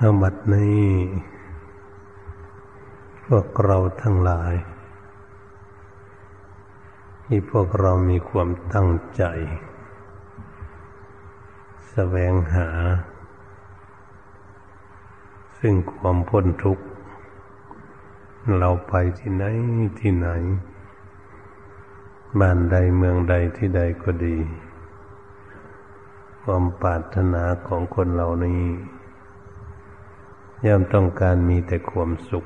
อาบัดนี้พวกเราทั้งหลาย ที่พวกเรามีความตั้งใจแสวงหา ซึ่งความพ้นทุกข์ เราไปที่ไหนที่ไหน บ้านใดเมืองใดที่ใดก็ดี ความปรารถนาของคนเหล่านี้ ย่อมต้องการมีแต่ความสุข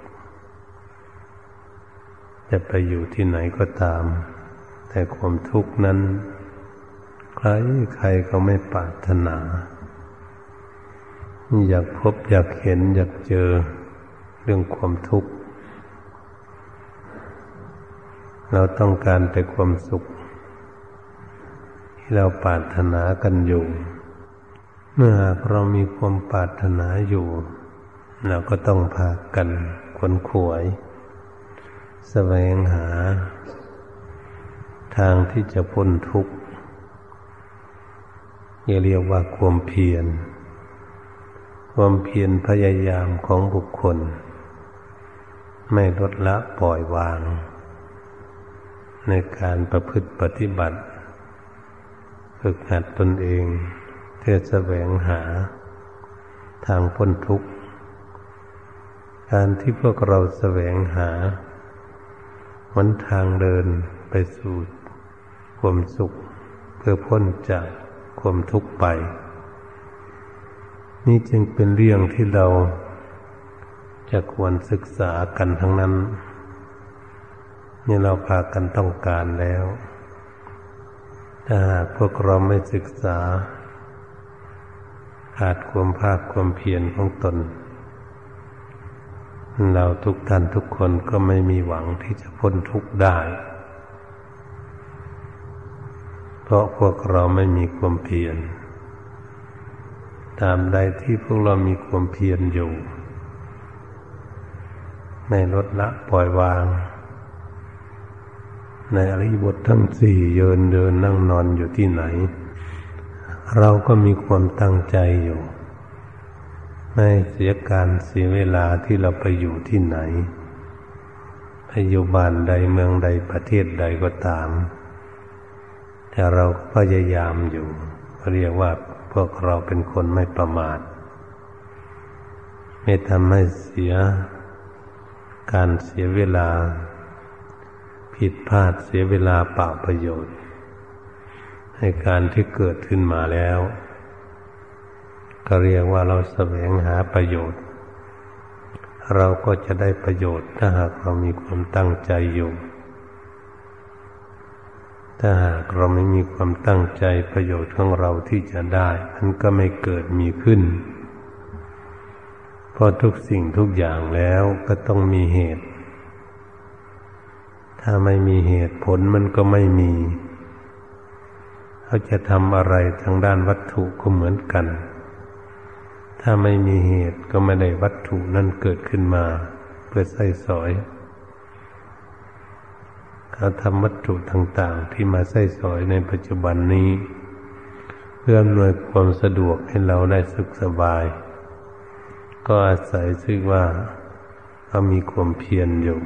จะไปอยู่ที่ไหนก็ตาม แต่ความทุกข์นั้น ใครใครก็ไม่ปรารถนา อยากพบอยากเห็นอยากเจอเรื่องความทุกข์ เราต้องการแต่ความสุข ที่เราปรารถนากันอยู่ เมื่อหากเรามีความปรารถนาอยู่ เราก็ต้องพากันขวนขวยแสวงหา ทางที่จะพ้นทุกข์เรียกว่าความเพียร ความเพียรพยายามของบุคคล ไม่ลดละปล่อยวาง ในการประพฤติปฏิบัติ ฝึกหัดตนเองเพื่อแสวงหาทางพ้นทุกข์ การที่พวกเราแสวงหาวันทางเดินไปสู่ความสุข เพื่อพ้นจากความทุกข์ไป นี่จึงเป็นเรื่องที่เราจะควรศึกษากันทั้งนั้น นี่เราพากันต้องการแล้ว ถ้าหากพวกเราไม่ศึกษา ขาดความภาคความเพียรของตน เราทุกท่านทุกคนก็ไม่มีหวังที่จะพ้นทุกข์ได้ เพราะพวกเราไม่มีความเพียรตามใดที่พวกเรามีความเพียรอยู่ไม่ลดละปล่อยวาง ในอริบททั้งสี่เยินเดินนั่งนอนอยู่ที่ไหน เราก็มีความตั้งใจอยู่ ไม่เสียการเสียเวลาที่เราไปอยู่ที่ไหนไปอยู่บ้านใดเมืองใดประเทศใดก็ตาม แต่เราพยายามอยู่ เรียกว่าพวกเราเป็นคนไม่ประมาท ไม่ทำให้เสีย การเสียเวลา ผิดพลาดเสียเวลาเปล่าประโยชน์ ให้การที่เกิดขึ้นมาแล้ว ก็เรียกว่าเราแสวงหาประโยชน์ เราก็จะได้ประโยชน์ ถ้าหากเรามีความตั้งใจอยู่ ถ้าหากเราไม่มีความตั้งใจประโยชน์ของเราที่จะได้มันก็ไม่เกิดมีขึ้น เพราะทุกสิ่งทุกอย่างแล้วก็ต้องมีเหตุ ถ้าไม่มีเหตุผลมันก็ไม่มีเขาจะทำอะไรทางด้านวัตถุก็เหมือนกัน ถ้าไม่มีเหตุก็ไม่ได้วัตถุนั้นเกิดขึ้นมา เพื่อใส่สอย เขาทำวัตถุต่าง ๆ ที่มาใส่สอยในปัจจุบันนี้ เพื่ออำนวยความสะดวกให้เราได้สุขสบาย ก็อาศัยซึ่งว่าเขามีความเพียรอยู่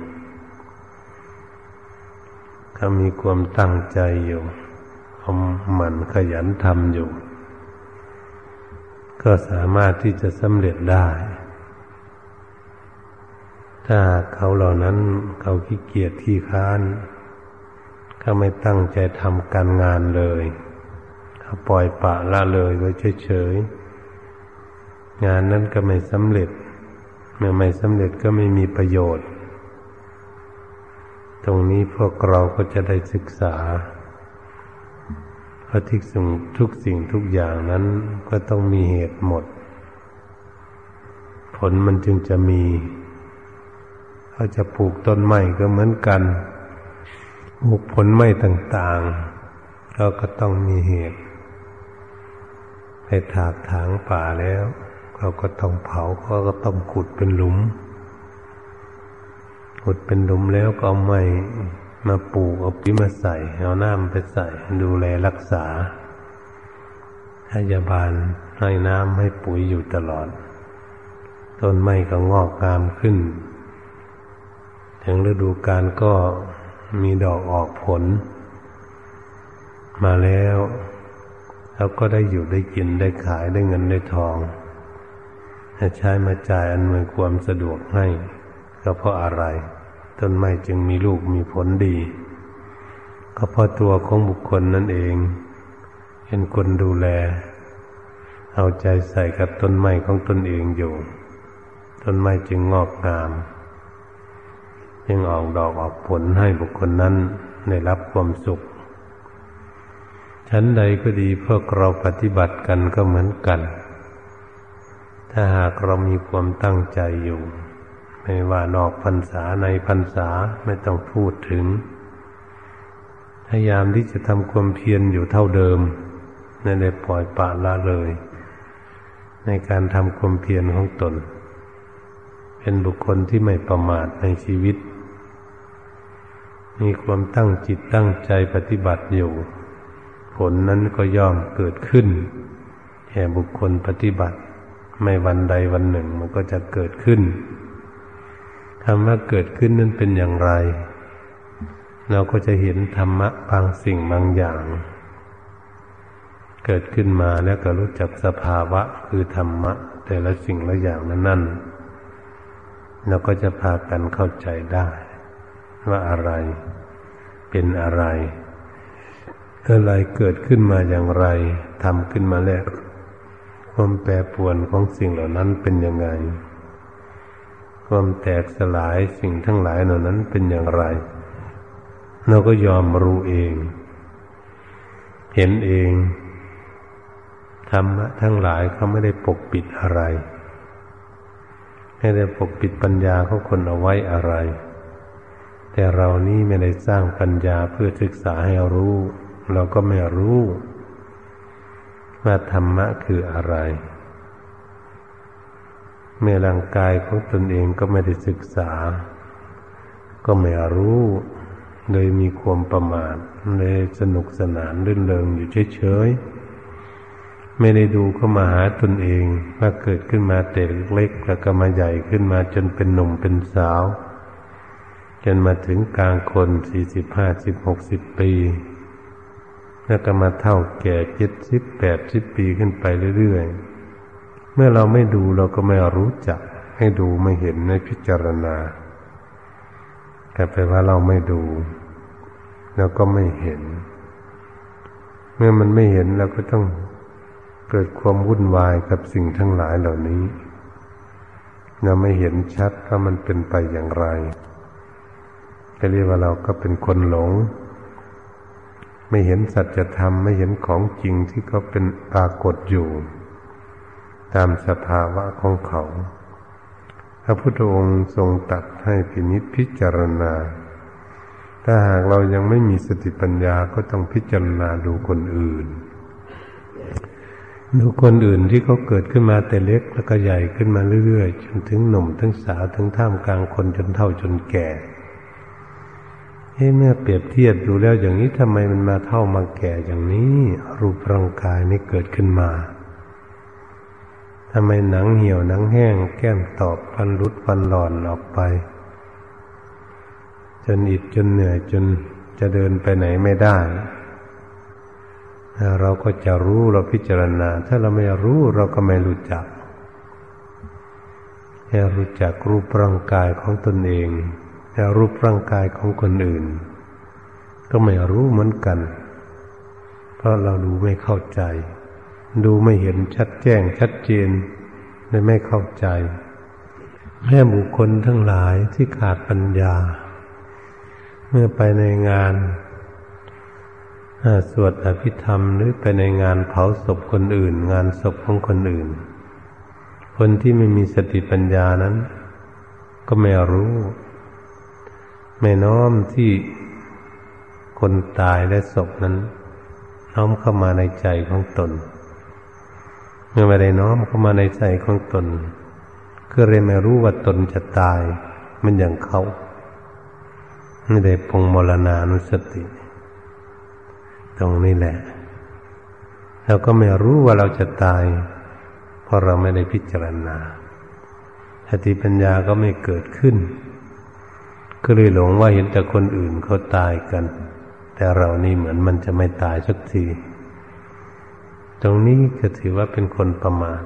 เขามีความตั้งใจอยู่เขาหมั่นขยันทำอยู่ ก็สามารถที่จะสำเร็จได้ ถ้าเขาเหล่านั้นเขาขี้เกียจที่ค้านเขาไม่ตั้งใจทำการงานเลยเขาปล่อยปะละเลยไว้เฉยๆงานนั้นก็ไม่สำเร็จ เมื่อไม่สำเร็จก็ไม่มีประโยชน์ ตรงนี้พวกเราก็จะได้ศึกษา ราะทุกสิ่งทุกสิ่งทุกอย่างนั้นก็ต้องมีเหตุหมด ผลมันจึงจะมีเขาจะปลูกต้นไม้ก็เหมือนกันปลูกผลไม้ต่างๆเราก็ต้องมีเหตุไปถากถางป่าแล้วเขาก็ต้องเผาเขาก็ต้องขุดเป็นหลุมขุดเป็นหลุมแล้วก็เอาไม้ มาปลูกเอาปุ๋ยมาใส่ เอาน้ำไปใส่ ดูแลรักษาพยาบาลให้น้ำให้ปุ๋ยอยู่ตลอด ต้นไม้ก็งอกงามขึ้น ถึงฤดูกาลก็มีดอกออกผล มาแล้วเราก็ได้อยู่ได้กินได้ขายได้เงินได้ทองถ้ใช้มาจ่ายอันมือความสะดวกให้ก็เพราะอะไร ต้นไม้จึงมีลูกมีผลดี ก็เพราะตัวของบุคคลนั่นเองเป็นคนดูแล เอาใจใส่กับต้นไม้ของตนเองอยู่ ต้นไม้จึงงอกงาม จึงออกดอกออกผลให้บุคคลนั้นได้รับความสุข ชั้นใดก็ดีพวกเราปฏิบัติกันก็เหมือนกัน ถ้าหากเรามีความตั้งใจอยู่ ไม่ว่านอกพรรษาในพรรษาไม่ต้องพูดถึง พยายามที่จะทำความเพียรอยู่เท่าเดิมไม่ได้ปล่อยปละละเลย ในการทำความเพียรของตน เป็นบุคคลที่ไม่ประมาทในชีวิต มีความตั้งจิตตั้งใจปฏิบัติอยู่ ผลนั้นก็ย่อมเกิดขึ้นแก่บุคคลปฏิบัติ ไม่วันใดวันหนึ่งมันก็จะเกิดขึ้น ธรรมะเกิดขึ้นนั้นเป็นอย่างไร เราก็จะเห็นธรรมะบางสิ่งบางอย่าง เกิดขึ้นมาแล้วก็รู้จักสภาวะคือธรรมะ แต่ละสิ่งละอย่างนั้นนั่นเราก็จะพากันเข้าใจได้ ว่าอะไรเป็นอะไร อะไรเกิดขึ้นมาอย่างไรทำขึ้นมาแล้วความแปรปรวนของสิ่งเหล่านั้นเป็นยังไง ความแตกสลายสิ่งทั้งหลายเหล่านั้นเป็นอย่างไร เราก็ยอมรู้เอง เห็นเองธรรมะทั้งหลายเขาไม่ได้ปกปิดอะไรไม่ได้ปกปิดปัญญาเขาคนเอาไว้อะไร แต่เรานี่ไม่ได้สร้างปัญญาเพื่อศึกษาให้รู้ เราก็ไม่รู้ ว่าธรรมะคืออะไร เมื่อร่างกายของตนเองก็ไม่ได้ศึกษา ก็ไม่รู้ เลยมีความประมาทเลยสนุกสนานรื่นเริงอยู่เฉยๆไม่ได้ดูเข้ามาหาตนเองว่าเกิดขึ้นมาแต่เล็กแล้วก็มาใหญ่ขึ้นมาจนเป็นหนุ่มเป็นสาว จนมาถึงกลางคนสี่สิบห้าสิบหกสิบปี แล้วก็มาเท่าแก่เจ็ดสิบแปดสิบปีขึ้นไปเรื่อยๆ เมื่อเราไม่ดูเราก็ไม่รู้จัก ให้ดูไม่เห็นไม่พิจารณาแต่แปลว่าเราไม่ดูเราก็ไม่เห็น เมื่อมันไม่เห็นเราก็ต้องเกิดความวุ่นวายกับสิ่งทั้งหลายเหล่านี้เราไม่เห็นชัดว่ามันเป็นไปอย่างไรจะเรียกว่าเราก็เป็นคนหลง ไม่เห็นสัจธรรมไม่เห็นของจริงที่เขาเป็นปรากฏอยู่ ตามสภาวะของเขา พระพุทธองค์ทรงตัดให้พินิจพิจารณา ถ้าหากเรายังไม่มีสติปัญญาก็ต้องพิจารณาดูคนอื่น ดูคนอื่นที่เขาเกิดขึ้นมาแต่เล็กแล้วก็ใหญ่ขึ้นมาเรื่อยๆจนถึงหนุ่มถึงสาวถึงท่ามกลางคนจนเท่าจนแก่เฮ้เมื่อเปรียบเทียบดูแล้วอย่างนี้ทำไมมันมาเท่ามาแก่อย่างนี้ รูปร่างกายนี่เกิดขึ้นมา ทำไมหนังเหี่ยวหนังแห้ง แก้มตอบฟันรุดฟันหลอนออกไป จนอิดจนเหนื่อยจนจะเดินไปไหนไม่ได้เราก็จะรู้เราพิจารณา ถ้าเราไม่รู้เราก็ไม่รู้จักให้รู้จักรูปร่างกายของตนเองแต่รูปร่างกายของคนอื่น ก็ไม่รู้เหมือนกัน เพราะเราดูไม่เข้าใจ ดูไม่เห็นชัดแจ้งชัดเจนเลยไม่เข้าใจแม่บุคคลทั้งหลายที่ขาดปัญญา เมื่อไปในงานสวดอภิธรรมหรือไปในงานเผาศพคนอื่น งานศพของคนอื่น คนที่ไม่มีสติปัญญานั้น ก็ไม่รู้ ไม่น้อมที่คนตายและศพนั้น น้อมเข้ามาในใจของตน เมื่อไม่ได้น้อมเข้ามาในใจของตน ก็เลยไม่รู้ว่าตนจะตาย มันอย่างเขา ไม่ได้ปงมรณานุสติ ตรงนี้แหละเราก็ไม่รู้ว่าเราจะตาย เพราะเราไม่ได้พิจารณาสติปัญญาก็ไม่เกิดขึ้น ก็เลยหลงว่าเห็นแต่คนอื่นเขาตายกัน แต่เรานี่เหมือนมันจะไม่ตายสักที ตรงนี้ก็ถือว่าเป็นคนประมาท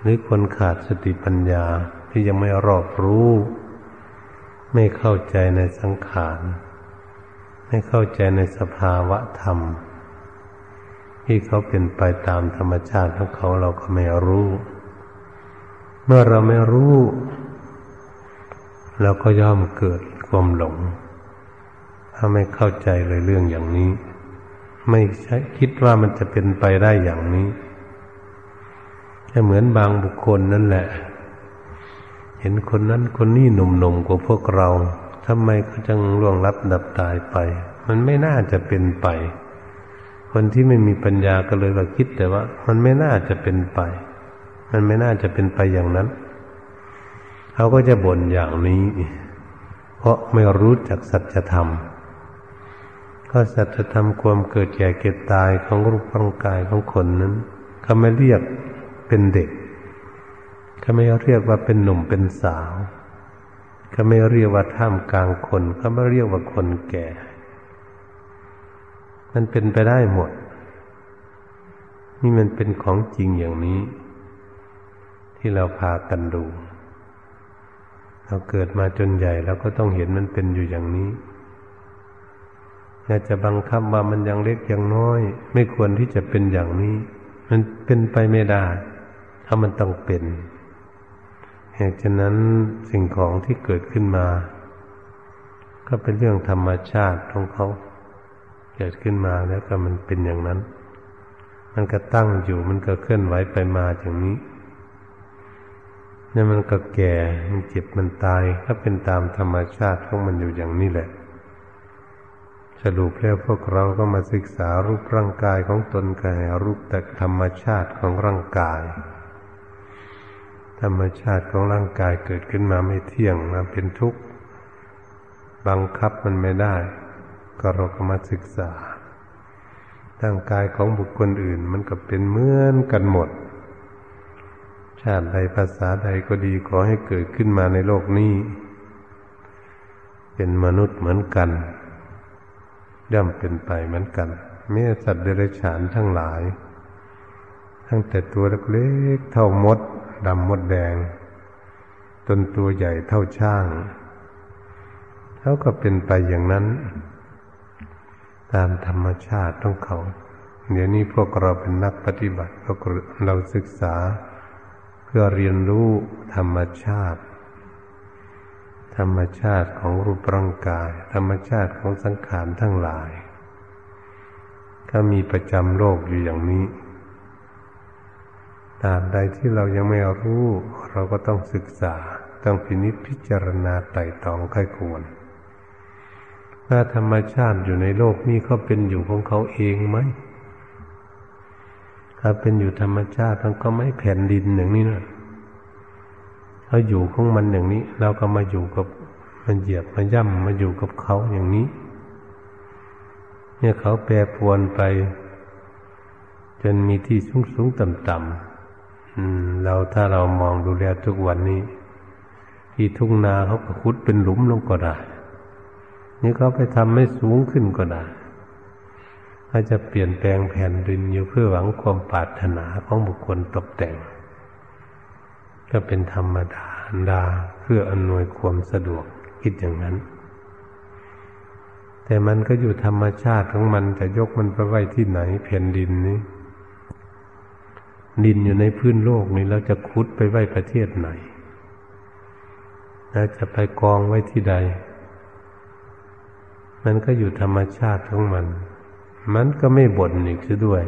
หรือคนขาดสติปัญญาที่ยังไม่รอบรู้ ไม่เข้าใจในสังขารไม่เข้าใจในสภาวะธรรม ที่เขาเป็นไปตามธรรมชาติของเขาเราก็ไม่รู้ เมื่อเราไม่รู้ เราก็ย่อมเกิดความหลง ถ้าไม่เข้าใจเลยเรื่องอย่างนี้ ไม่ใช่คิดว่ามันจะเป็นไปได้อย่างนี้จะเหมือนบางบุคคลนั่นแหละ เห็นคนนั้นคนนี้หนุ่มๆกว่าพวกเราทำไมเขาจึงล่วงลับดับตายไป มันไม่น่าจะเป็นไป คนที่ไม่มีปัญญาก็เลยว่าคิดแต่ว่า มันไม่น่าจะเป็นไป มันไม่น่าจะเป็นไปอย่างนั้น เขาก็จะบ่นอย่างนี้ เพราะไม่รู้จักสัจธรรม ก็สัจธรรมความเกิดแก่เก็บตายของรูปร่างกายของคนนั้นเขาไม่เรียกเป็นเด็กเขาไม่เรียกว่าเป็นหนุ่มเป็นสาวเขาไม่เรียกว่าท่ามกลางคนเขาไม่เรียกว่าคนแก่ มันเป็นไปได้หมด นี่มันเป็นของจริงอย่างนี้ ที่เราพากันดูเราเกิดมาจนใหญ่เราก็ต้องเห็นมันเป็นอยู่อย่างนี้ อยากจะบังคับว่ามันยังเล็กยังน้อย ไม่ควรที่จะเป็นอย่างนี้ มันเป็นไปไม่ได้ ถ้ามันต้องเป็นเหตุฉะนั้นสิ่งของที่เกิดขึ้นมา ก็เป็นเรื่องธรรมชาติของเขา เกิดขึ้นมาแล้วก็มันเป็นอย่างนั้น มันก็ตั้งอยู่มันก็เคลื่อนไหวไปมาอย่างนี้เนี่ยมันก็แก่ มันเจ็บมันตายก็เป็นตามธรรมชาติของมันอยู่อย่างนี้แหละ สรุปแล้วพวกเราก็มาศึกษารูปร่างกายของตนกันรูปแต่ธรรมชาติของร่างกาย ธรรมชาติของร่างกายเกิดขึ้นมาไม่เที่ยงมาเป็นทุกข์บังคับมันไม่ได้ ก็เราก็มาศึกษาร่างกายของบุคคลอื่นมันก็เป็นเหมือนกันหมด ชาติใดภาษาใดก็ดีขอให้เกิดขึ้นมาในโลกนี้ เป็นมนุษย์เหมือนกัน ย่อมเป็นไปเหมือนกันแม้สัตว์เดรัจฉานทั้งหลายตั้งแต่ตัวเล็กเท่ามดดำมดแดงจนตัวใหญ่เท่าช่างเขาก็เป็นไปอย่างนั้น ตามธรรมชาติของเขา เดี๋ยวนี้พวกเราเป็นนักปฏิบัติเราศึกษา เพื่อเรียนรู้ธรรมชาติ ธรรมชาติของรูปร่างกาย ธรรมชาติของสังขารทั้งหลาย ก็มีประจำโลกอยู่อย่างนี้ตามใดที่เรายังไม่รู้ เราก็ต้องศึกษา ต้องพินิจพิจารณาไต่ตองค่อยควรว่าธรรมชาติอยู่ในโลกนี้เขาเป็นอยู่ของเขาเองไหมถ้าเป็นอยู่ธรรมชาติมันก็ไม่แผ่นดินอย่างนี้นะ เขาอยู่ของมันอย่างนี้ เราก็มาอยู่กับมันเหยียบมาย่ำมาอยู่กับเขาอย่างนี้ เนี่ยเขาแปรปรวนไป จนมีที่สูงสูงต่ำต่ำเราถ้าเรามองดูแลทุกวันนี้ ที่ทุ่งนาเขาก็ขุดเป็นหลุมลงก็ได้นี่เขาไปทำให้สูงขึ้นก็ได้อาจจะเปลี่ยนแปลงแผ่นดินอยู่เพื่อหวังความปรารถนาของบุคคลตกแต่ง ก็เป็นธรรมดาดาเพื่ออำนวยความสะดวกคิดอย่างนั้น แต่มันก็อยู่ธรรมชาติของมันจะยกมันไปไว้ที่ไหนแผ่นดินนี้ ดินอยู่ในพื้นโลกนี้เราจะคุดไปไว้ประเทศไหนเราจะไปกองไว้ที่ใด มันก็อยู่ธรรมชาติของมัน มันก็ไม่บ่นอีกซะด้วย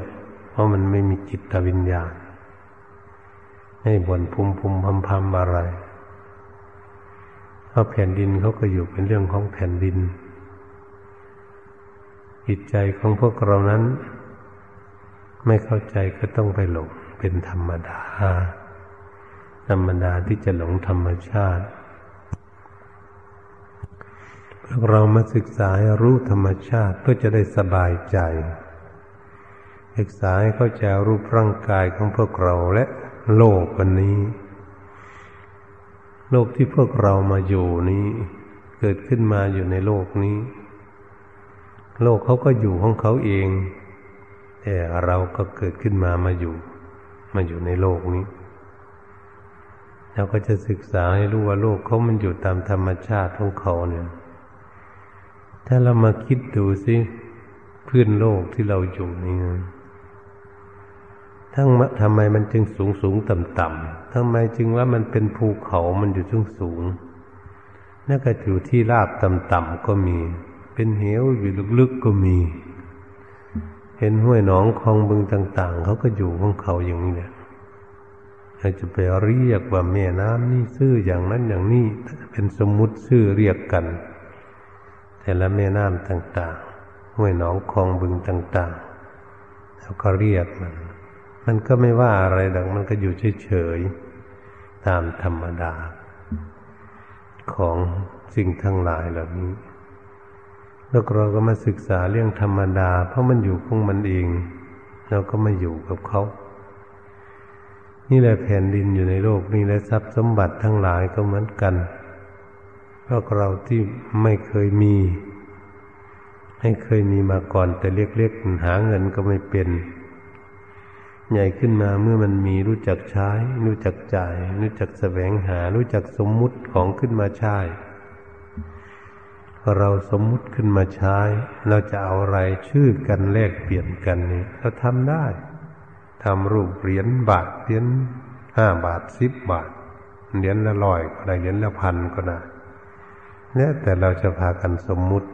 เพราะมันไม่มีจิตวิญญาณ ให้บ่นภูมิภูมิพำพำอะไรเพราะแผ่นดินเขาก็อยู่เป็นเรื่องของแผ่นดิน จิตใจของพวกเรานั้น ไม่เข้าใจก็ต้องไปหลงเป็นธรรมดา ธรรมดาที่จะหลงธรรมชาติพวกเรามาศึกษารู้ธรรมชาติเพื่อจะได้สบายใจ ศึกษาให้เข้าใจรูปร่างกายของพวกเราและ โลกวันนี้ โลกที่พวกเรามาอยู่นี้ เกิดขึ้นมาอยู่ในโลกนี้ โลกเขาก็อยู่ของเขาเอง แต่เราก็เกิดขึ้นมามาอยู่ มาอยู่ในโลกนี้เราก็จะศึกษาให้รู้ว่าโลกเขามันอยู่ตามธรรมชาติของเขาเนี่ย ถ้าเรามาคิดดูสิพื้นโลกที่เราอยู่นี่นะ ทั้งทำไมมันจึงสูงสูงต่ำต่ำทำไมจึงว่ามันเป็นภูเขามันอยู่สูงสูงนั่นก็อยู่ที่ราบต่ำต่ำก็มี เป็นเหวอยู่ลึกๆก็มี เห็นห้วยหนองคลองบึงต่าง ๆเขาก็อยู่ของเขาอย่างนี้แหละเราจะไปเรียกว่าแม่น้ำนี่ชื่ออย่างนั้นอย่างนี้เป็นสมมุติชื่อเรียกกัน แต่ละแม่น้ำต่าง ๆ ห้วยหนองคลองบึงต่าง ๆ แล้วก็เรียกมัน มันก็ไม่ว่าอะไรดังมันก็อยู่เฉยๆตามธรรมดา ของสิ่งทั้งหลายเหล่านี้แล้วเราก็มาศึกษาเรื่องธรรมดา เพราะมันอยู่ของมันเอง เราก็มาอยู่กับเขา นี่แหละแผ่นดินอยู่ในโลกนี้และทรัพย์สมบัติทั้งหลายก็เหมือนกันพวกเราที่ไม่เคยมีให้เคยมีมาก่อนแต่เล็กๆหาเงินก็ไม่เป็น ใหญ่ขึ้นมาเมื่อมันมีรู้จักใช้ รู้จักจ่าย รู้จักแสวงหา รู้จักสมมุติของขึ้นมาใช้เราสมมุติขึ้นมาใช้ เราจะเอาอะไรชื่อกันแลกเปลี่ยนกันนี่เราทำได้ทำรูปเหรียญบาทเหรียญห้าบาทสิบบาทเหรียญละร้อยก็ได้เหรียญละพันก็ได้เนี่ยแต่เราจะพากันสมมุติ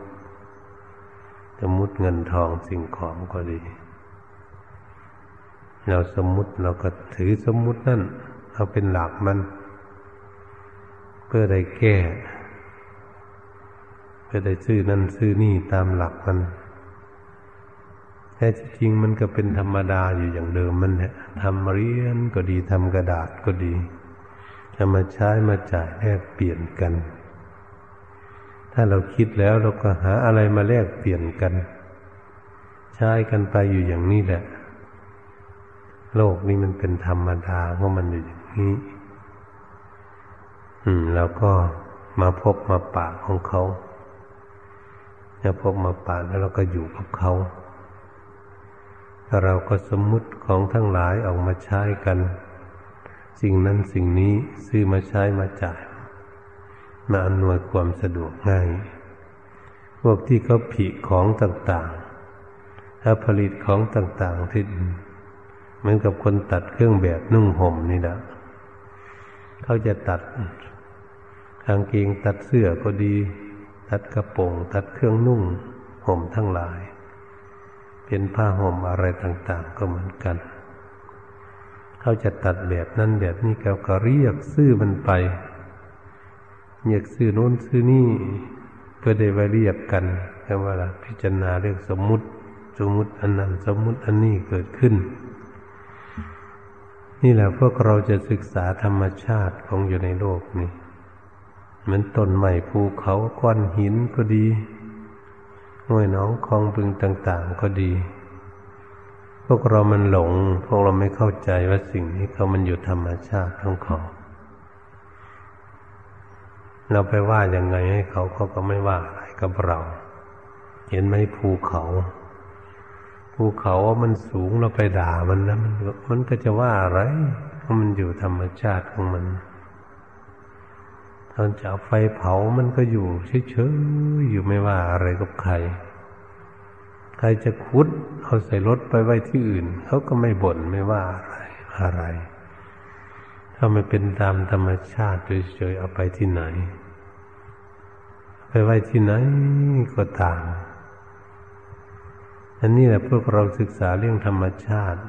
สมมุติเงินทองสิ่งของก็ดี เราสมมุติเราก็ถือสมมุตินั่นเอาเป็นหลักมัน เพื่อได้แก้เพื่อได้ซื้อนั่นซื้อนี่ตามหลักมันแต่จริงมันก็เป็นธรรมดาอยู่อย่างเดิมมันเนี่ยทำเรียนก็ดีทำกระดาษก็ดีจะมาใช้มาจ่ายแลกเปลี่ยนกัน ถ้าเราคิดแล้วเราก็หาอะไรมาแลกเปลี่ยนกัน ใช้กันไปอยู่อย่างนี้แหละ โลกนี้มันเป็นธรรมดาเพราะมันอยู่อย่างนี้ อืม แล้วก็มาพบมาปะของเขาจะพบมาปะแล้วเราก็อยู่กับเขาเราก็สมมุติของทั้งหลายออกมาใช้กัน สิ่งนั้นสิ่งนี้ซื้อมาใช้มาจ่ายมาอำนวยความสะดวกง่าย พวกที่เขาผลิของต่างๆถ้าผลิตของต่างๆที่ มือนกับคนตัดเครื่องแบบนุ่งห่มนี่แหละเขาจะตัดกางเกงตัดเสื้อก็ดี ตัดกระโปรงตัดเครื่องนุ่งห่มทั้งหลาย เป็นผ้าห่มอะไรต่าง ๆ ก็เหมือนกัน เขาจะตัดแบบนั้นแบบนี้เขาก็เรียกซื้อมันไปเรียกซื้อโน้นซื้อนี่เพื่อได้ไว้เรียกกันแค่ว่าพิจารณาเรื่องสมมุติสมมุติอันนั้นสมมุติอันนี้เกิดขึ้น นี่แหละพวกเราจะศึกษาธรรมชาติของอยู่ในโลกนี้เหมือนต้นไม้ภูเขาก้อนหินก็ดีห้วยน้องคลองบึงต่าง ๆ ก็ดี พวกเรามันหลง พวกเราไม่เข้าใจว่าสิ่งนี้เขามันอยู่ธรรมชาติของเขา เราไปว่าอยังไงให้เขาเขาก็ไม่ว่าอะไรกับเรา เห็นไหมภูเขา ภูเขาว่ามันสูงเราไปด่ามันนะมันมันก็จะว่าอะไรเพราะมันอยู่ธรรมชาติของมันตอนจะเอาไฟเผามันก็อยู่เฉยๆอยู่ไม่ว่าอะไรกับใคร ใครจะคุดเอาใส่รถไปไว้ที่อื่นเขาก็ไม่บ่นไม่ว่าอะไรอะไร ถ้าไม่เป็นตามธรรมชาติเฉยๆเอาไปที่ไหน ไปไว้ที่ไหนก็ต่าง อันนี้แหละพวกเราศึกษาเรื่องธรรมชาติ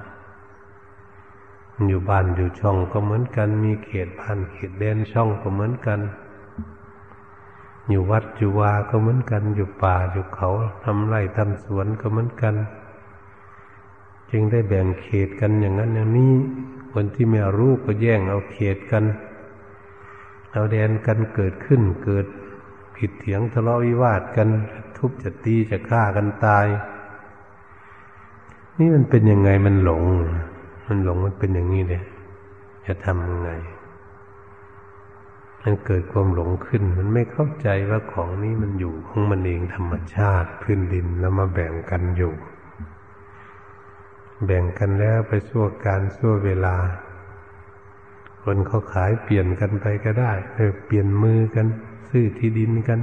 อยู่บ้านอยู่ช่องก็เหมือนกัน มีเขตบ้านเขตแดนช่องก็เหมือนกัน อยู่วัดอยู่วาก็เหมือนกัน อยู่ป่าอยู่เขาทำไร่ทำสวนก็เหมือนกัน จึงได้แบ่งเขตกันอย่างนั้นอย่างนี้คนที่ไม่รู้ก็แย่งเอาเขตกัน เอาแดนกันเกิดขึ้นเกิดผิดเถียงทะเลาะวิวาทกันทุบจะตีจะฆ่ากันตาย นี่มันเป็นยังไงมันหลง มันหลงมันเป็นอย่างนี้เลยจะทำยังไง มันเกิดความหลงขึ้น มันไม่เข้าใจว่าของนี้มันอยู่ของมันเองธรรมชาติพื้นดินแล้วมาแบ่งกันอยู่ แบ่งกันแล้วไปชั่วการชั่วเวลา คนเขาขายเปลี่ยนกันไปก็ได้เปลี่ยนมือกัน ซื้อที่ดินกัน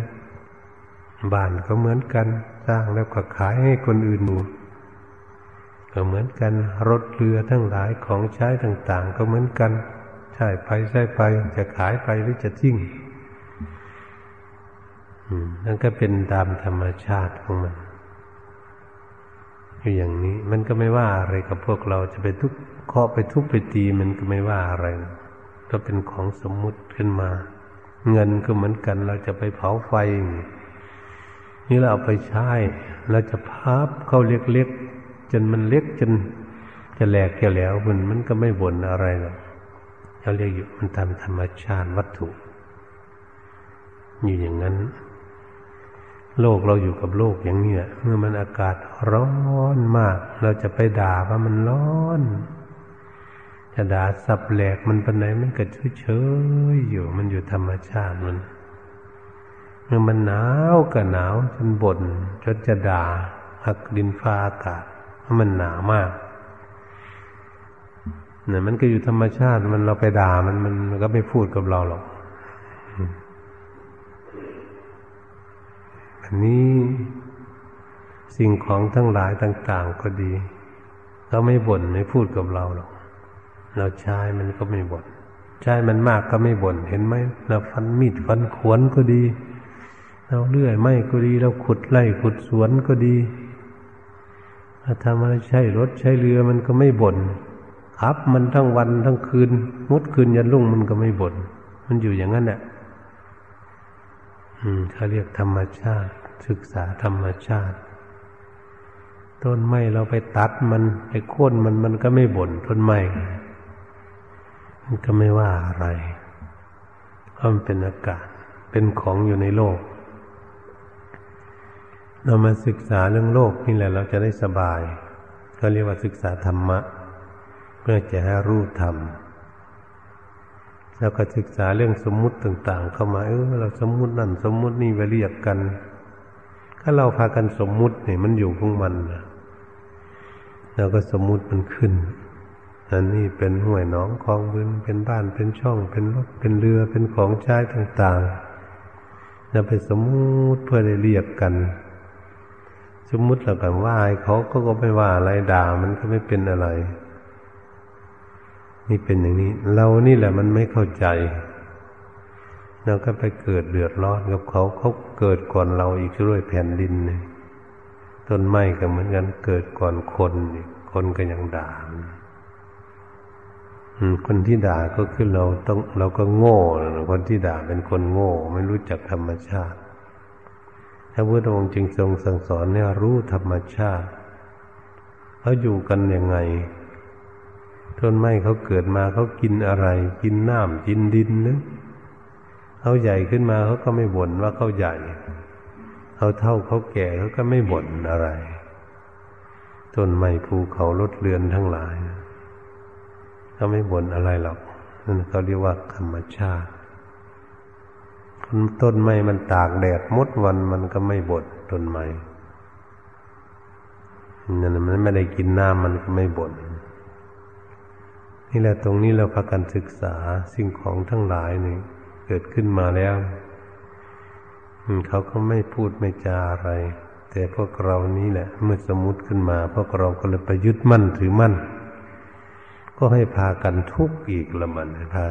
บ้านก็เหมือนกัน สร้างแล้วก็ขายให้คนอื่นดู ก็เหมือนกัน รถเรือทั้งหลายของใช้ต่างๆ ก็เหมือนกันใช่ไปใช่ไปจะขายไปหรือจะทิ้งนั่นก็เป็นตามธรรมชาติของมันอยู่อย่างนี้ มันก็ไม่ว่าอะไรกับพวกเราจะไปทุกเคาะไปทุบไปตีมันก็ไม่ว่าอะไรก็เป็นของสมมุติขึ้นมา เงินก็เหมือนกัน เราจะไปเผาไฟ นี่เราเอาไปใช้เราจะพับเข้าเล็ก จนมันเล็กจนจะแหลกแค่แล้วมันมันก็ไม่บ่นอะไรหรอกเขาเรียกอยู่มันทำธรรมชาติวัตถุ อยู่อย่างนั้น โลกเราอยู่กับโลกอย่างนี้เมื่อมันอากาศร้อนมาก เราจะไปด่าว่ามันร้อนจะด่าสับแหลกมันเป็นไหนมันก็เฉยๆอยู่ มันอยู่ธรรมชาติมันเมื่อมันหนาวก็หนาวจนบ่นจนจะด่าหักดินฟ้าอากาศ มันหนามากเนี่ยมันก็อยู่ธรรมชาติมันเราไปด่ามันมันก็ไม่พูดกับเราหรอกอันนี้สิ่งของทั้งหลายต่าง ๆ ก็ดีเขาไม่บ่นไม่พูดกับเราหรอกเราใช้มันก็ไม่บ่นใช้มันมากก็ไม่บ่นเห็นไหมเราฟันมีดฟันขวนก็ดี เราเลื่อยไม้ก็ดี เราขุดไร่ขุดสวนก็ดี ถ้าทำอะไรใช้รถใช้เรือมันก็ไม่บน่นขับ มันทั้งวันทั้งคืนมุดคืนยันรุ่งมันก็ไม่บน่นมันอยู่อย่างนั้นแหละอืมเขาเรียกธรรมชาติ ศึกษาธรรมชาติ ต้นไม้เราไปตัดมันไปโค่นมันมันก็ไม่บน่นต้นไม้มันก็ไม่ว่าอะไรเพราะมันเป็นอากาศเป็นของอยู่ในโลก เรามาศึกษาเรื่องโลกนี่แหละเราจะได้สบาย ก็เรียกว่าศึกษาธรรมะ เพื่อจะให้รู้ธรรมแล้วก็ศึกษาเรื่องสมมุติต่าง ๆ เข้ามาเออเราสมมุตินั่นสมมุตินี่ไปเรียกกัน ถ้าเราพากันสมมุติเนี่ยมันอยู่ของมันนะเราก็สมมุติมันขึ้นอันนี้เป็นห้วยหนองคลองบึงเป็นบ้านเป็นช่อง เป็นรถเป็นเรือเป็นของใช้ต่างๆเราไปสมมุติเพื่อได้เรียกกัน สมมุติเรากันว่าเขาก็ก็ไม่ว่าอะไรด่ามันก็ไม่เป็นอะไร นี่เป็นอย่างนี้ เรานี่แหละมันไม่เข้าใจเราก็ไปเกิดเดือดร้อนกับเขาเขาเกิดก่อนเราอีกด้วยแผ่นดินเนี่ยต้นไม้ก็เหมือนกันเกิดก่อนคนคนก็ยังด่าคนที่ด่าก็คือเราต้อง เราก็โง่คนที่ด่าเป็นคนโง่ ไม่รู้จักธรรมชาติ พระพุทธองค์จึงทรงสั่งสอนเนี่ยรู้ธรรมชาติเขาอยู่กันยังไงต้นไม้เขาเกิดมาเขากินอะไร กินน้ำกินดินนึกเขาใหญ่ขึ้นมาเขาก็ไม่บ่นว่าเขาใหญ่เขาเท่าเขาแก่เขาก็ไม่บ่นอะไรต้นไม้ภูเขารถเรือนทั้งหลายเขาไม่บ่นอะไรหรอกนั่นเขาเรียกว่าธรรมชาติ ต้นไม้มันตากแดดมดวันมันก็ไม่บดต้นไม้นั่นมันไม่ได้กินน้ำมันก็ไม่บดนี่แหละตรงนี้เราพากันศึกษาสิ่งของทั้งหลายนี่เกิดขึ้นมาแล้วเขาก็ไม่พูดไม่จาอะไร แต่พวกเรานี้แหละ เมื่อสมมติขึ้นมา พวกเราก็เลยไปยึดมั่นถือมั่น ก็ให้พากันทุกข์อีกละมันพา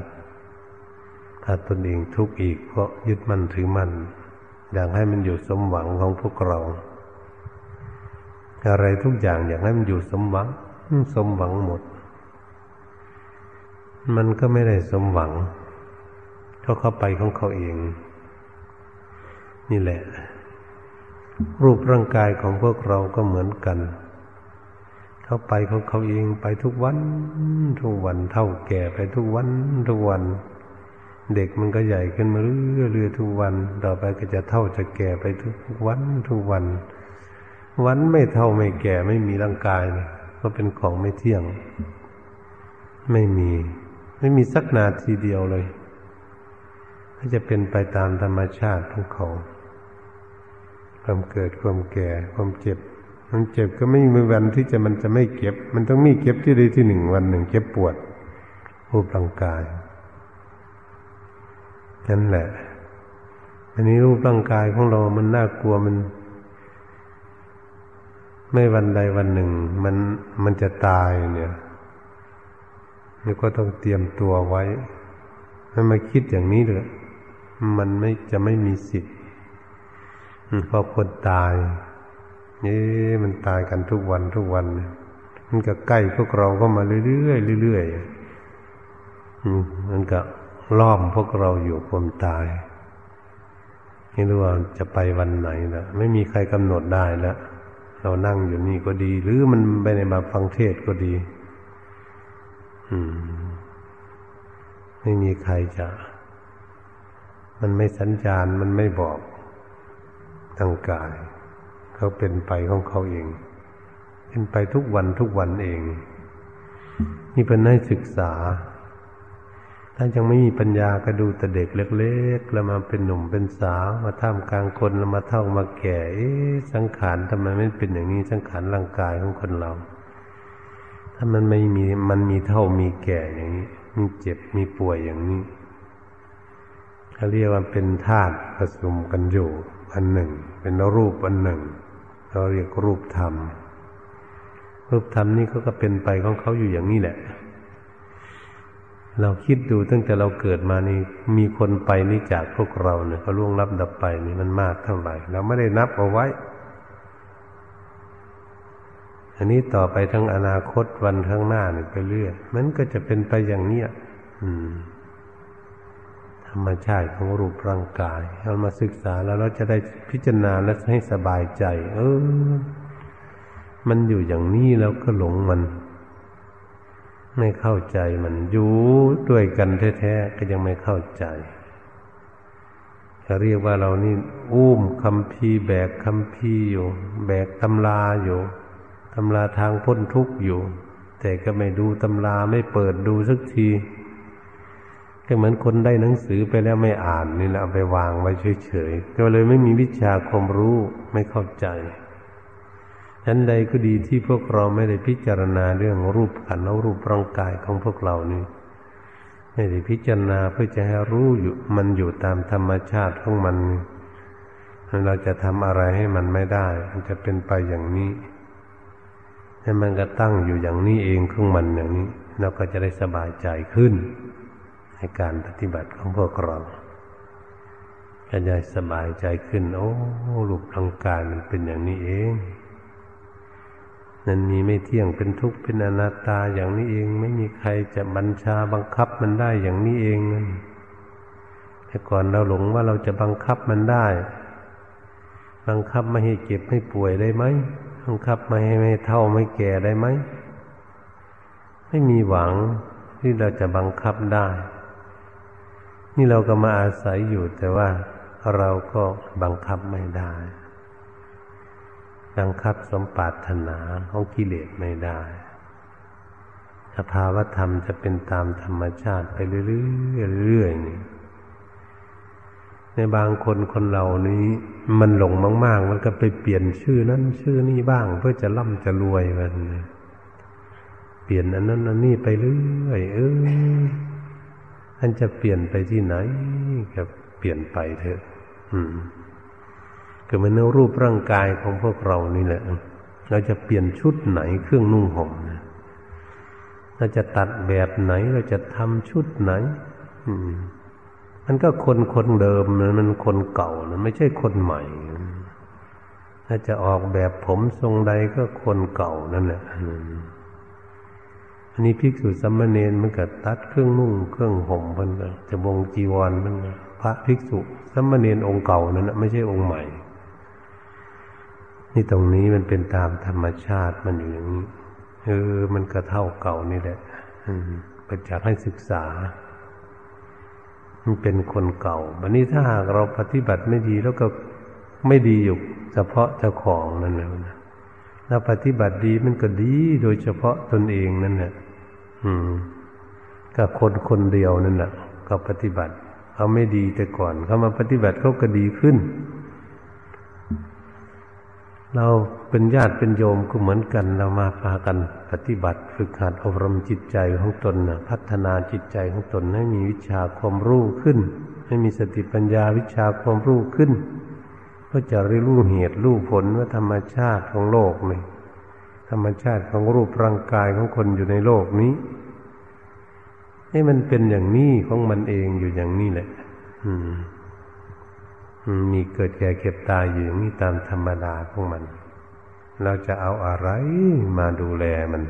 ถ้าตนเองทุกข์อีกเพราะยึดมั่นถือมั่นอยากให้มันอยู่สมหวังของพวกเรา อะไรทุกอย่างอยากให้มันอยู่สมหวังสมหวังหมด มันก็ไม่ได้สมหวังเขาเข้าไปของเขาเอง นี่แหละ รูปร่างกายของพวกเราก็เหมือนกัน เขาไปของเขาเองไปทุกวัน ทุกวันเท่าแก่ไปทุกวันทุกวัน เด็กมันก็ใหญ่ขึ้นมาเรื่อยเรื่อยทุกวัน ต่อไปก็จะเท่าจะแก่ไปทุกวันทุกวัน วันไม่เท่าไม่แก่ไม่มีร่างกายก็เป็นของไม่เที่ยง ไม่มี ไม่มีสักนาทีเดียวเลยก็จะเป็นไปตามธรรมชาติของเขาความเกิดความแก่ความเจ็บมันเจ็บก็ไม่มีวันที่จะมันจะไม่เก็บ มันต้องมีเก็บที่ใดที่หนึ่งวันหนึ่งเจ็บปวดรูปร่างกาย นั่นแหละ อันนี้รูปร่างกายของเรา มันน่ากลัวมัน ไม่วันใดวันหนึ่ง มันมันจะตายเนี่ยนี่ก็ต้องเตรียมตัวไว้ให้มาคิดอย่างนี้เลยมันไม่จะไม่มีสิทธิ์พอคนตายนี่มันตายกันทุกวันทุกวัน มันก็ใกล้พวกเราก็มาเรื่อยๆเรื่อยๆมันก็ ล้อมพวกเราอยู่ความตายไม่รู้ว่าจะไปวันไหนนะไม่มีใครกำหนดได้แล้วเรานั่งอยู่นี่ก็ดี หรือมันไปในมาฟังเทศก็ดี อืม ไม่มีใครจะ มันไม่สัญญาณมันไม่บอกทางกาย เขาเป็นไปของเขาเอง เป็นไปทุกวันทุกวันเองนี่เป็นให้ศึกษา ถ้ายังไม่มีปัญญาก็ดูแต่เด็กเล็กๆแล้วมาเป็นหนุ่มเป็นสาว มาท่ามกลางคนแล้วมาเท่ามาแก่สังขารทำไมไม่เป็นอย่างนี้สังขารร่างกายของคนเรา ถ้ามันไม่มีมันมีเท่ามีแก่อย่างนี้ มีเจ็บมีป่วยอย่างนี้เขาเรียกว่าเป็นธาตุผสมกันอยู่อันหนึ่ง เป็นรูปอันหนึ่งเราเรียกรูปธรรมรูปธรรมนี่เขาก็เป็นไปของเขาอยู่อย่างนี้แหละ เราคิดดูตั้งแต่เราเกิดมานี่มีคนไปนี่จากพวกเราเนี่ยเขาล่วงลับดับไปนี่มันมากเท่าไหร่ เราไม่ได้นับเอาไว้ อันนี้ต่อไปทั้งอนาคตวันข้างหน้าเนี่ยไปเรื่อยมันก็จะเป็นไปอย่างเนี้ยอืม ธรรมชาติของรูปร่างกายเรามาศึกษาแล้วเราจะได้พิจารณาและให้สบายใจ เออ มันอยู่อย่างนี้แล้วก็หลงมัน ไม่เข้าใจมันอยู่ด้วยกันแท้ๆก็ยังไม่เข้าใจเขาเรียกว่าเรานี่อุ้มคำพีแบกคำพีอยู่ แบกตำราอยู่ตำราทางพ้นทุกข์อยู่ แต่ก็ไม่ดูตำราไม่เปิดดูสักทีก็เหมือนคนได้หนังสือไปแล้วไม่อ่านนี่แหละเอาไปวางไว้เฉยๆก็เลยไม่มีวิชาความรู้ไม่เข้าใจ ฉันใดก็ดีที่พวกเราไม่ได้พิจารณาเรื่องรูปขันธ์รูปร่างกายของพวกเรานี่ไม่ได้พิจารณาเพื่อจะให้รู้อยู่มันอยู่ตามธรรมชาติของมัน เราจะทำอะไรให้มันไม่ได้ มันจะเป็นไปอย่างนี้ ให้มันก็ตั้งอยู่อย่างนี้เองของมันอย่างนี้ เราก็จะได้สบายใจขึ้น ในการปฏิบัติของพวกเราก็จะสบายใจขึ้น โอ้รูปร่างกายมันเป็นอย่างนี้เอง นั่นมีไม่เที่ยงเป็นทุกข์เป็นอนัตตาอย่างนี้เอง ไม่มีใครจะบัญชาบังคับมันได้อย่างนี้เองแต่ก่อนเราหลงว่าเราจะบังคับมันได้ บังคับไม่ให้เจ็บไม่ป่วยได้ไหมบังคับไม่ให้ไม่เท่าไม่แก่ได้ไหมไม่มีหวังที่เราจะบังคับได้ นี่เราก็มาอาศัยอยู่แต่ว่าเราก็บังคับไม่ได้ บังคับสมปรารถนาของกิเลสไม่ได้สภาวธรรมจะเป็นตามธรรมชาติไปเรื่อยๆเรื่อยนี่ในบางคนคนเหล่านี้ มันหลงมาก ๆ มันก็ไปเปลี่ยนชื่อนั้นชื่อนี้บ้าง เพื่อจะร่ำจะรวยมันเปลี่ยนอันนั้นอันนี้ไปเรื่อยเออท่านจะเปลี่ยนไปที่ไหนก็เปลี่ยนไปเถอะ อืม ก็มันเนื้อรูปร่างกายของพวกเรานี่แหละ เราจะเปลี่ยนชุดไหนเครื่องนุ่งห่มเราจะตัดแบบไหนเราจะทำชุดไหนอันก็คนคนเดิมมันคนเก่านะไม่ใช่คนใหม่ ถ้าจะออกแบบผมทรงใดก็คนเก่านั่นแหละอันนี้ภิกษุสัมมาเนนมันก็ตัดเครื่องนุ่งเครื่องห่มมันจะบงจีวรมันพระภิกษุสัมมาเนนองค์เก่านั้นไม่ใช่องค์ใหม่ นี่ตรงนี้มันเป็นตามธรรมชาติมันอยู่อย่างนี้เออมันก็เท่าเก่านี่แหละประจักษ์ให้ศึกษา มันเป็นคนเก่าวันนี้ถ้าหากเราปฏิบัติไม่ดีแล้วก็ไม่ดีอยู่เฉพาะเจ้าของนั่นแหละถ้าปฏิบัติดีมันก็ดีโดยเฉพาะตนเองนั่นแหละอืมก็คนคนเดียวนั่นแหละก็ปฏิบัติเขาไม่ดีแต่ก่อนเขามาปฏิบัติเขาก็ดีขึ้น เราเป็นญาติเป็นโยมก็เหมือนกัน เรามาพากันปฏิบัติ ฝึกหัดอบรมจิตใจของตนนะพัฒนาจิตใจของตนให้มีวิชาความรู้ขึ้น ให้มีสติปัญญาวิชาความรู้ขึ้นเพื่อจะรู้เหตุรู้ผลว่าธรรมชาติของโลกนี่ธรรมชาติของรูปร่างกายของคนอยู่ในโลกนี้ให้มันเป็นอย่างนี้ของมันเองอยู่อย่างนี้แหละ อืม มีเกิดแก่เก็บตายอยู่อย่างนี้ตามธรรมดาของมัน เราจะเอาอะไรมาดูแลมัน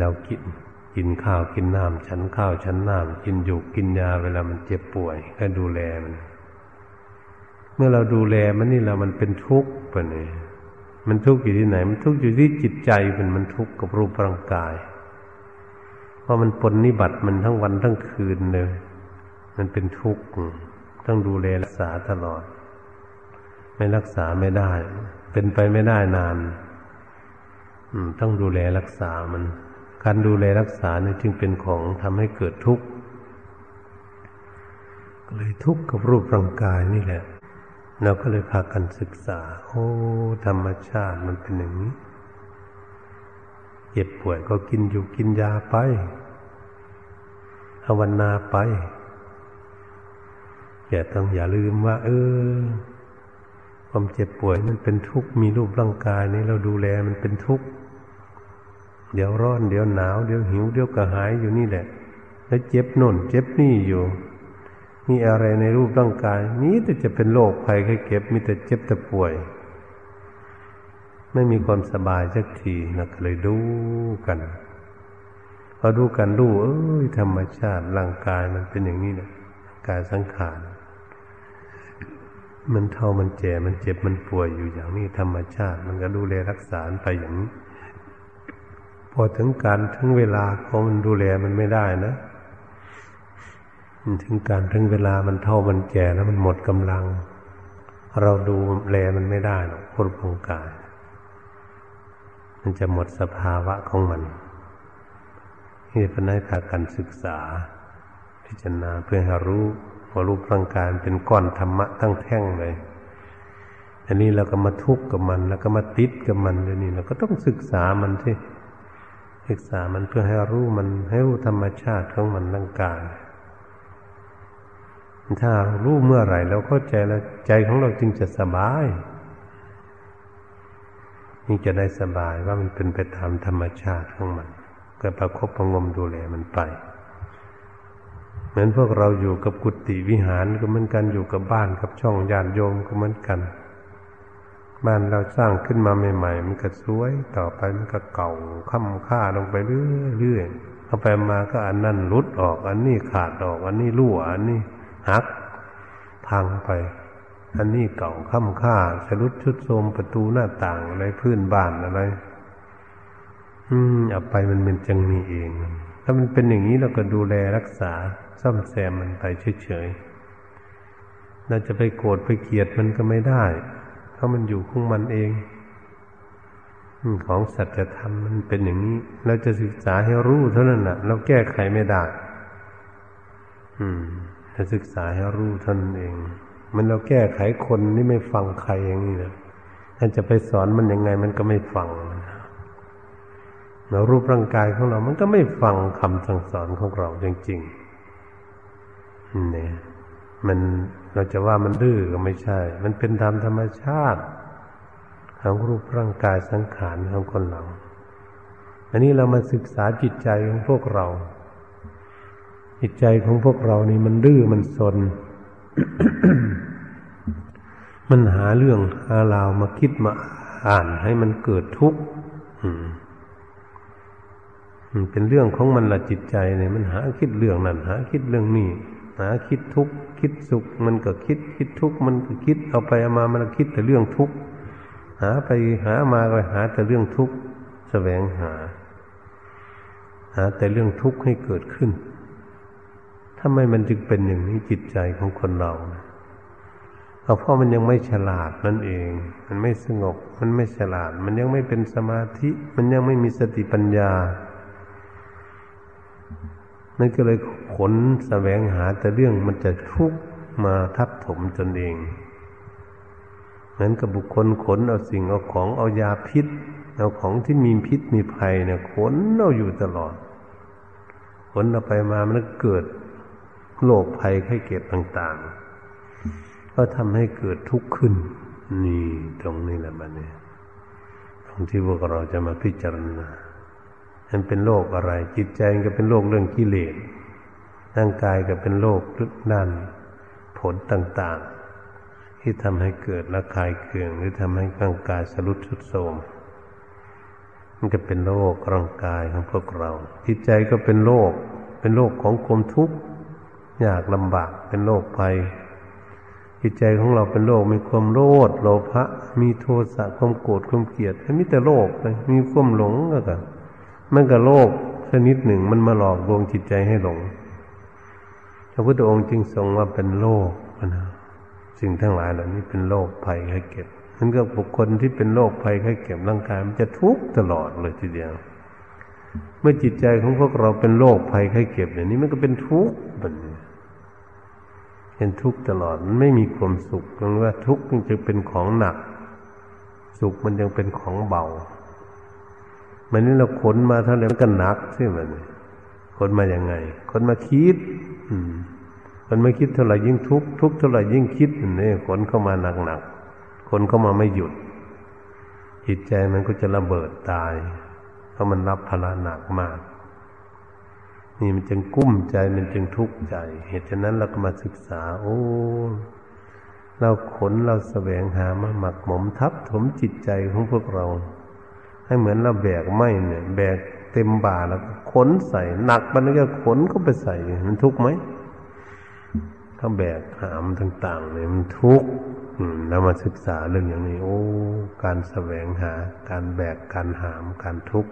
เรากินกินข้าวกินน้ำฉันข้าวฉันน้ำกินอยู่กินยาเวลามันเจ็บป่วย ก็ดูแลมัน เมื่อเราดูแลมันนี่เรามันเป็นทุกข์ปะเนี่ยมันทุกข์อยู่ที่ไหน มันทุกข์อยู่ที่จิตใจมันมันทุกข์กับรูปร่างกาย เพราะมันปนนิบัติมันทั้งวันทั้งคืนเลย มันเป็นทุกข์ ต้องดูแลรักษาตลอด ไม่รักษาไม่ได้ เป็นไปไม่ได้นานต้องดูแลรักษามัน การดูแลรักษาเนี่ยจึงเป็นของทำให้เกิดทุกข์เลยทุกข์กับรูปร่างกายนี่แหละ เราก็เลยพากันศึกษา โอ้ ธรรมชาติมันเป็นอย่างนี้ เจ็บป่วยก็กินอยู่กินยาไปภาวนาไป อย่าต้องอย่าลืมว่า เออ ความเจ็บป่วยมันเป็นทุกข์มีรูปร่างกายนี้เราดูแลมันเป็นทุกข์เดี๋ยวร้อนเดี๋ยวหนาวเดี๋ยวหิวเดี๋ยวกระหายอยู่นี่แหละ แล้วเจ็บโน่น เจ็บนี่อยู่ มีอะไรในรูปร่างกายมีแต่จะเป็นโรคภัยไข้เก็บ มีแต่เจ็บแต่ป่วย ไม่มีความสบายสักทีนะก็เลยดูกันพอดูกันดูเอ้ยธรรมชาติร่างกายมันเป็นอย่างนี้นะกายสังขาร มันเท่ามันแก่มันเจ็บมันป่วยอยู่อย่างนี้ธรรมชาติ มันก็ดูแลรักษาไปอย่างนี้พอถึงการถึงเวลาของมันดูแลมันไม่ได้นะถึงการถึงเวลามันเท่ามันแก่แล้วมันหมดกำลัง เราดูแลมันไม่ได้หรอกพุทธงกาย มันจะหมดสภาวะของมันนี่เป็นให้พากันศึกษา พิจารณาเพื่อให้รู้ ว่ารูปร่างกายเป็นก้อนธรรมะทั้งแท่งเลยอันนี้เราก็มาทุกข์กับมัน แล้วก็มาติดกับมันเลยนี่เราก็ต้องศึกษามันที่ศึกษามันเพื่อให้รู้มันให้รู้ธรรมชาติของมันร่างกายถ้ารู้เมื่อไหร่เราเข้าใจแล้วใจของเราจึงจะสบายนี่จะได้สบายว่ามันเป็นไปตามธรรมชาติของมันก็ประคบประงมดูแลมันไป เหมือนพวกเราอยู่กับกุฏิวิหารก็เหมือนกันอยู่กับบ้านกับช่องยานโยมก็เหมือนกัน บ้านเราสร้างขึ้นมาใหม่ ๆ มันก็สวยต่อไปมันก็เก่าค่ำค่าลงไปเรื่อยๆเอาไปมาก็อันนั้นรุดออก อันนี้ขาดออก อันนี้รั่วอันนี้หักพังไปอันนี้เก่าค่ำค่าสรุดชุดโทมประตูหน้าต่างอะไรพื้นบ้านอะไร อืมเอาไปมันเป็นจังมีเอง ถ้ามันเป็นอย่างนี้เราก็ดูแลรักษา ซ่อมแซมมันไปเฉยๆเราจะไปโกรธไปเกลียดมันก็ไม่ได้ เพราะมันอยู่ของมันเองของสัจธรรมมันเป็นอย่างนี้ เราจะศึกษาให้รู้เท่านั้นแหละเราแก้ไขไม่ได้ อืมจะศึกษาให้รู้ท่านเอง มันเราแก้ไขคนนี่ไม่ฟังใครอย่างนี้นะท่าจะไปสอนมันยังไง มันก็ไม่ฟังเรารูปร่างกายของเรา มันก็ไม่ฟังคำสั่งสอนของเราจริงๆ เนี่ยมันเราจะว่ามันดื้อก็ไม่ใช่ มันเป็นธรรมธรรมชาติของรูปร่างกายสังขารของคนเรา อันนี้เรามาศึกษาจิตใจของพวกเรา จิตใจของพวกเรานี่มันดื้อมันสนมันหาเรื่องหาราวมาคิดมาอ่านให้มันเกิดทุกข์เป็นเรื่องของมันละจิตใจเนี่ยมันหาคิดเรื่องนั้นหาคิดเรื่องนี้ หาคิดทุกข์คิดสุข มันก็คิดคิดทุกข์มันก็คิดเอาไปเอามามันคิดแต่เรื่องทุกข์หาไปหามาก็หาแต่เรื่องทุกข์แสวงหา หาแต่เรื่องทุกข์ให้เกิดขึ้นทำไมมันจึงเป็นอย่างนี้จิตใจของคนเราเอาเพราะมันยังไม่ฉลาดนั่นเอง มันไม่สงบ มันไม่ฉลาด มันยังไม่เป็นสมาธิ มันยังไม่มีสติปัญญา นั่นก็เลยขนแสวงหาแต่เรื่องมันจะทุกมาทับถมตนเองเหมือนกับบุคคลขนเอาสิ่งเอาของเอายาพิษ เอาของที่มีพิษมีภัยเนี่ยขนเอาอยู่ตลอด ขนเอาไปมามันก็เกิดโรคภัยไข้เจ็บต่าง ๆ ก็ทำให้เกิดทุกข์ขึ้น นี่ตรงนี้แหละมันเนี่ยตรงที่พวกเราจะมาพิจารณา มันเป็นโรคอะไร จิตใจก็เป็นโรคเรื่องกิเลสร่างกายก็เป็นโรคด้านผลต่าง ๆ ที่ทำให้เกิดระคายเคืองหรือทำให้ร่างกายสรุดชุดโทรมมันก็เป็นโรคร่างกายของพวกเรา จิตใจก็เป็นโรคเป็นโรคของความทุกข์ยากลำบากเป็นโรคภัยจิตใจของเราเป็นโรคมีความโลภโลภะมีโทสะความโกรธความเกลียดมีแต่โรคเลยมีความหลงก็แต่ มันก็โลกชนิดหนึ่งมันมาหลอกลวงจิตใจให้หลง พระพุทธองค์จึงทรงว่าเป็นโลกนะสิ่งทั้งหลายเหล่านี้เป็นโรคภัยไข้เจ็บมันก็บุคคลที่เป็นโรคภัยไข้เจ็บร่างกายมันจะทุกข์ตลอดเลยทีเดียว เมื่อจิตใจของพวกเราเป็นโรคภัยไข้เจ็บอย่างนี้มันก็เป็นทุกข์แบบนี้เป็นทุกข์ตลอดมันไม่มีความสุขเพราะว่าทุกข์มันจะเป็นของหนัก สุขมันยังเป็นของเบา มันนี่เราขนมาเท่าไหร่มันก็หนักใช่ไหมขนมาอย่างไง ขนมาคิด อืมมันไม่คิดเท่าไหร่ยิ่งทุกข์ทุกข์เท่าไหร่ยิ่งคิดนี่ขนเข้ามาหนักหนักขนเข้ามาไม่หยุด จิตใจมันก็จะระเบิดตาย เพราะมันรับพละหนักมาก นี่มันจึงกุ้มใจมันจึงทุกข์ใจ เหตุฉะนั้นเราก็มาศึกษา โอ้เราขนเราแสวงหามาหมักหมมทับถมจิตใจของพวกเรา ให้เหมือนเราแบกไม้เนี่ย แบกเต็มบ่าแล้วขนใส่หนักมันก็ขนก็ไปใส่มันทุกข์ไหมถ้าแบกหามต่างๆเนี่ยมันทุกข์เรามาศึกษาเรื่องอย่างนี้ โอ้ การแสวงหา การแบกการหามการทุกข์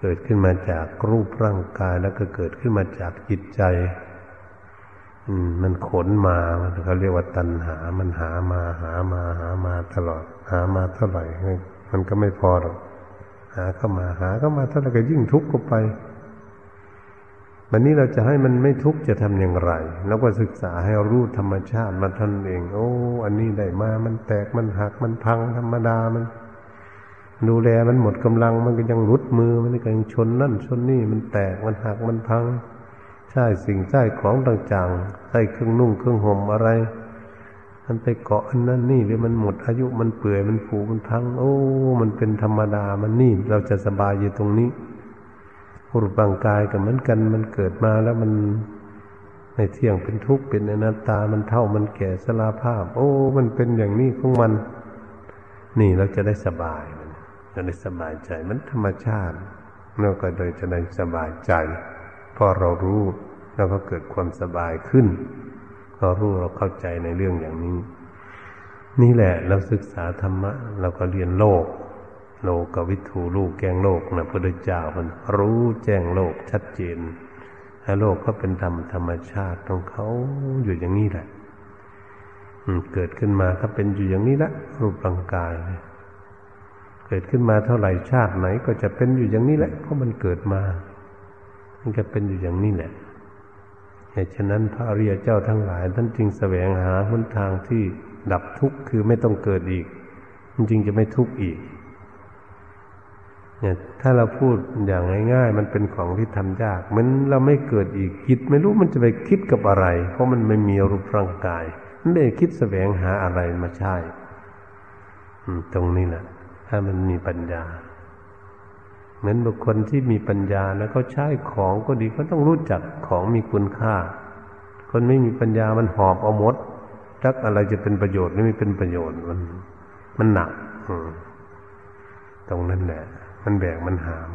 เกิดขึ้นมาจากรูปร่างกายแล้วก็เกิดขึ้นมาจากจิตใจ อืม มันขนมาเขาเรียกว่าตัณหา มันหามาหามาหามาตลอด หามาเท่าไหร่ มันก็ไม่พอหรอกหาเข้ามาหาเข้ามาถ้าเราก็ยิ่งทุกข์ก็ไป วันนี้เราจะให้มันไม่ทุกข์จะทำอย่างไร แล้วก็ศึกษาให้รู้ธรรมชาติมาท่านเอง โอ้ อันนี้ได้มา มันแตกมันหักมันพังธรรมดามัน ดูแลมันหมดกำลังมันก็ยังรุดมือมันก็ยังชนนั่นชนนี่มันแตกมันหักมันพังใช่สิ่งใช่ของต่างๆใช่เครื่องนุ่งเครื่องห่มอะไร มันไปเกาะอันนั้นนี่หรือมันหมดอายุมันเปื่อยมันผุมันพัง โอ้ มันเป็นธรรมดามันนี่ เราจะสบายอยู่ตรงนี้รูปร่างกายกับมือนกันมันเกิดมาแล้วมันในเที่ยงเป็นทุกข์เป็นอนัตตามันเท่ามันแก่สลาภาพ โอ้ มันเป็นอย่างนี้ของมัน นี่เราจะได้สบายมันจะได้สบายใจมันธรรมชาติเราก็โดยจะได้สบายใจพอเรารู้แล้วก็เกิดความสบายขึ้น เรารู้เราเข้าใจในเรื่องอย่างนี้ นี่แหละเราศึกษาธรรมะ เราก็เรียนโลก โลกกับวิถูลูกแกงโลกนะพระเจ้ามันรู้แจ้งโลกชัดเจนโลกก็เป็นธรรมธรรมชาติของเขาอยู่อย่างนี้แหละเกิดขึ้นมาก็เป็นอยู่อย่างนี้ละรูปร่างกายเกิดขึ้นมาเท่าไหร่ชาติไหน ก็จะเป็นอยู่อย่างนี้แหละเพราะมันเกิดมา มันก็เป็นอยู่อย่างนี้แหละ เหตุฉะนั้นพระอริยเจ้าทั้งหลาย ท่านจึงแสวงหาหนทางที่ดับทุกข์คือไม่ต้องเกิดอีก มันจริงจะไม่ทุกข์อีกเนี่ยถ้าเราพูดอย่างง่าย ๆ มันเป็นของที่ทำยากมันเราไม่เกิดอีกคิด ไม่รู้มันจะไปคิดกับอะไร เพราะมันไม่มีรูปร่างกายมันไม่คิดแสวงหาอะไรมาใช่ตรงนี้แหละถ้ามันมีปัญญา เหมือนบุคคลที่มีปัญญาแล้วเขาใช้ของก็ดีก็ต้องรู้จักของมีคุณค่า คนไม่มีปัญญามันหอบเอาหมดจักอะไรจะเป็นประโยชน์ไม่เป็นประโยชน์มัน มันหนักตรงนั้นแหละ มันแบกมันหาม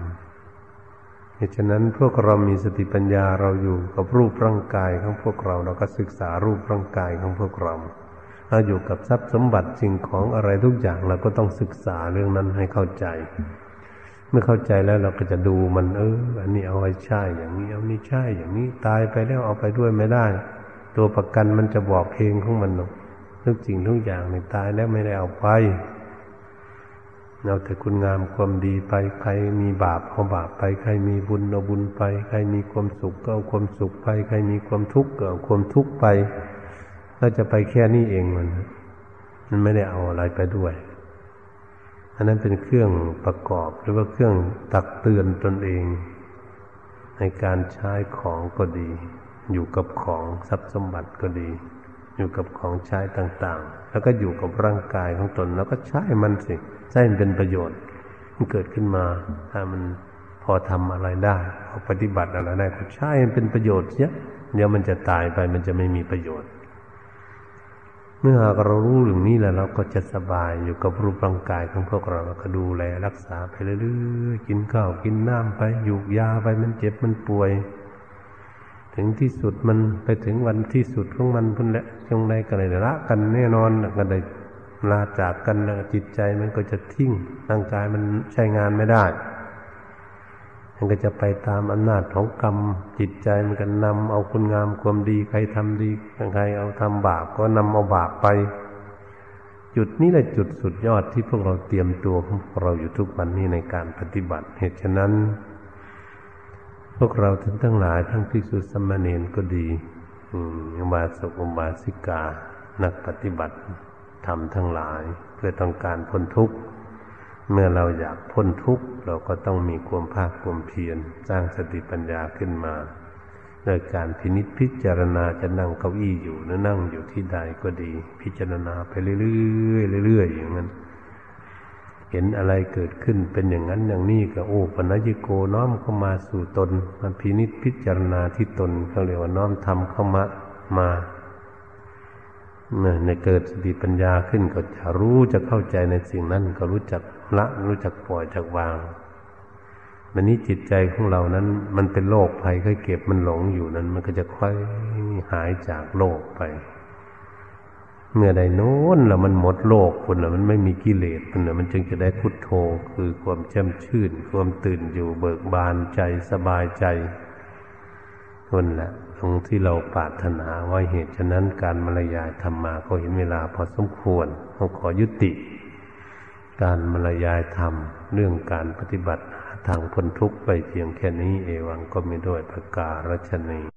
เหตุฉะนั้นพวกเรามีสติปัญญาเราอยู่กับรูปร่างกายของพวกเราเราก็ศึกษารูปร่างกายของพวกเราเราอยู่กับทรัพย์สมบัติสิ่งของอะไรทุกอย่างเราก็ต้องศึกษาเรื่องนั้นให้เข้าใจ มื่อเข้าใจแล้วเราก็จะดูมันเอออันนี้เอาไว้ใช่อย่างนี้ เอานี่ใช่อย่างนี้ตายไปแล้วเอาไปด้วยไม่ได้ ตัวประกันมันจะบอกเองของมันทุกสิ่งทุกอย่างในตายแล้วไม่ได้เอาไปเอาแต่คุณงามความดีไป ใครมีบาปเอาบาปไป ใครมีบุญเอาบุญไป ใครมีความสุขก็เอาความสุขไป ใครมีความทุกข์ก็เอาความทุกข์ไปก็จะไปแค่นี้เองมัน มันไม่ได้เอาอะไรไปด้วย อันนั้นเป็นเครื่องประกอบหรือว่าเครื่องตักเตือนตนเอง ในการใช้ของก็ดี อยู่กับของทรัพย์สมบัติก็ดี อยู่กับของใช้ต่างๆ แล้วก็อยู่กับร่างกายของตน แล้วก็ใช้มันสิใช้มันเป็นประโยชน์มันเกิดขึ้นมา ถ้ามันพอทำอะไรได้พอปฏิบัติอะไรได้ก็ใช้มันเป็นประโยชน์เสียเดี๋ยวมันจะตายไปมันจะไม่มีประโยชน์ เมื่อเรารู้เรื่องนี้แล้วเราก็จะสบายอยู่กับรูปร่างกายของพวกเราเราก็ดูแลรักษาไปเรื่อยๆกินข้าวกินน้ำไปอยู่ยาไปมันเจ็บมันป่วย ถึงที่สุดมันไปถึงวันที่สุดของมันพุ่นแหละจงใดก็เลยละกันแน่นอนก็ได้ลาจากกันแล้วจิตใจมันก็จะทิ้งร่างกายมันใช้งานไม่ได้ มันก็จะไปตามอำนาจของกรรม จิตใจมันก็นำเอาคุณงามความดีใครทำดีใครเอาทำบาปก็นำเอาบาปไป จุดนี้แหละจุดสุดยอดที่พวกเราเตรียมตัวของพวกเราอยู่ทุกวันนี้ในการปฏิบัติ เหตุฉะนั้น พวกเราทั้งทั้งหลายทั้งพิสุสมณเณรก็ดีอมบาสกอุบาสิกา นักปฏิบัติทำทั้งหลาย เพื่อต้องการพ้นทุกข์เมื่อเราอยากพ้นทุกข์ เราก็ต้องมีความภาคความเพียรสร้างสติปัญญาขึ้นมาโดยการพินิจพิจารณาจะนั่งเก้าอี้อยู่หรือนั่งอยู่ที่ใดก็ดี พิจารณาไปเรื่อยๆเรื่อยๆอย่างนั้น เห็นอะไรเกิดขึ้นเป็นอย่างนั้นอย่างนี้ก็โอ้ปนัญโกน้อมเข้ามาสู่ตนมันพินิจพิจารณาที่ตนเขาเรียกว่าน้อมทำเข้ามามา ในเกิดสติปัญญาขึ้นก็จะรู้จะเข้าใจในสิ่งนั้นก็รู้จักละรู้จักปล่อยจักวางมันนี้จิตใจของเรานั้น มันเป็นโรคภัยค่อยเก็บมันหลงอยู่นั้น มันก็จะค่อยหายจากโลกไป เมื่อใดโน้นแล้วมันหมดโลกคนละมันไม่มีกิเลสคนละมันจึงจะได้พุทโธคือความแช่มชื่น ความตื่นอยู่เบิกบานใจสบายใจคนละ ของที่เราปรารถนาไว้เหตุฉะนั้นการมรยายธรรมาก็เห็นเวลาพอสมควรเขาขอยุติ การมารยายธรรม เรื่องการปฏิบัติทางพ้นทุกข์ไปเพียงแค่นี้เอวังก็ไม่ด้วยประกาศรัชนี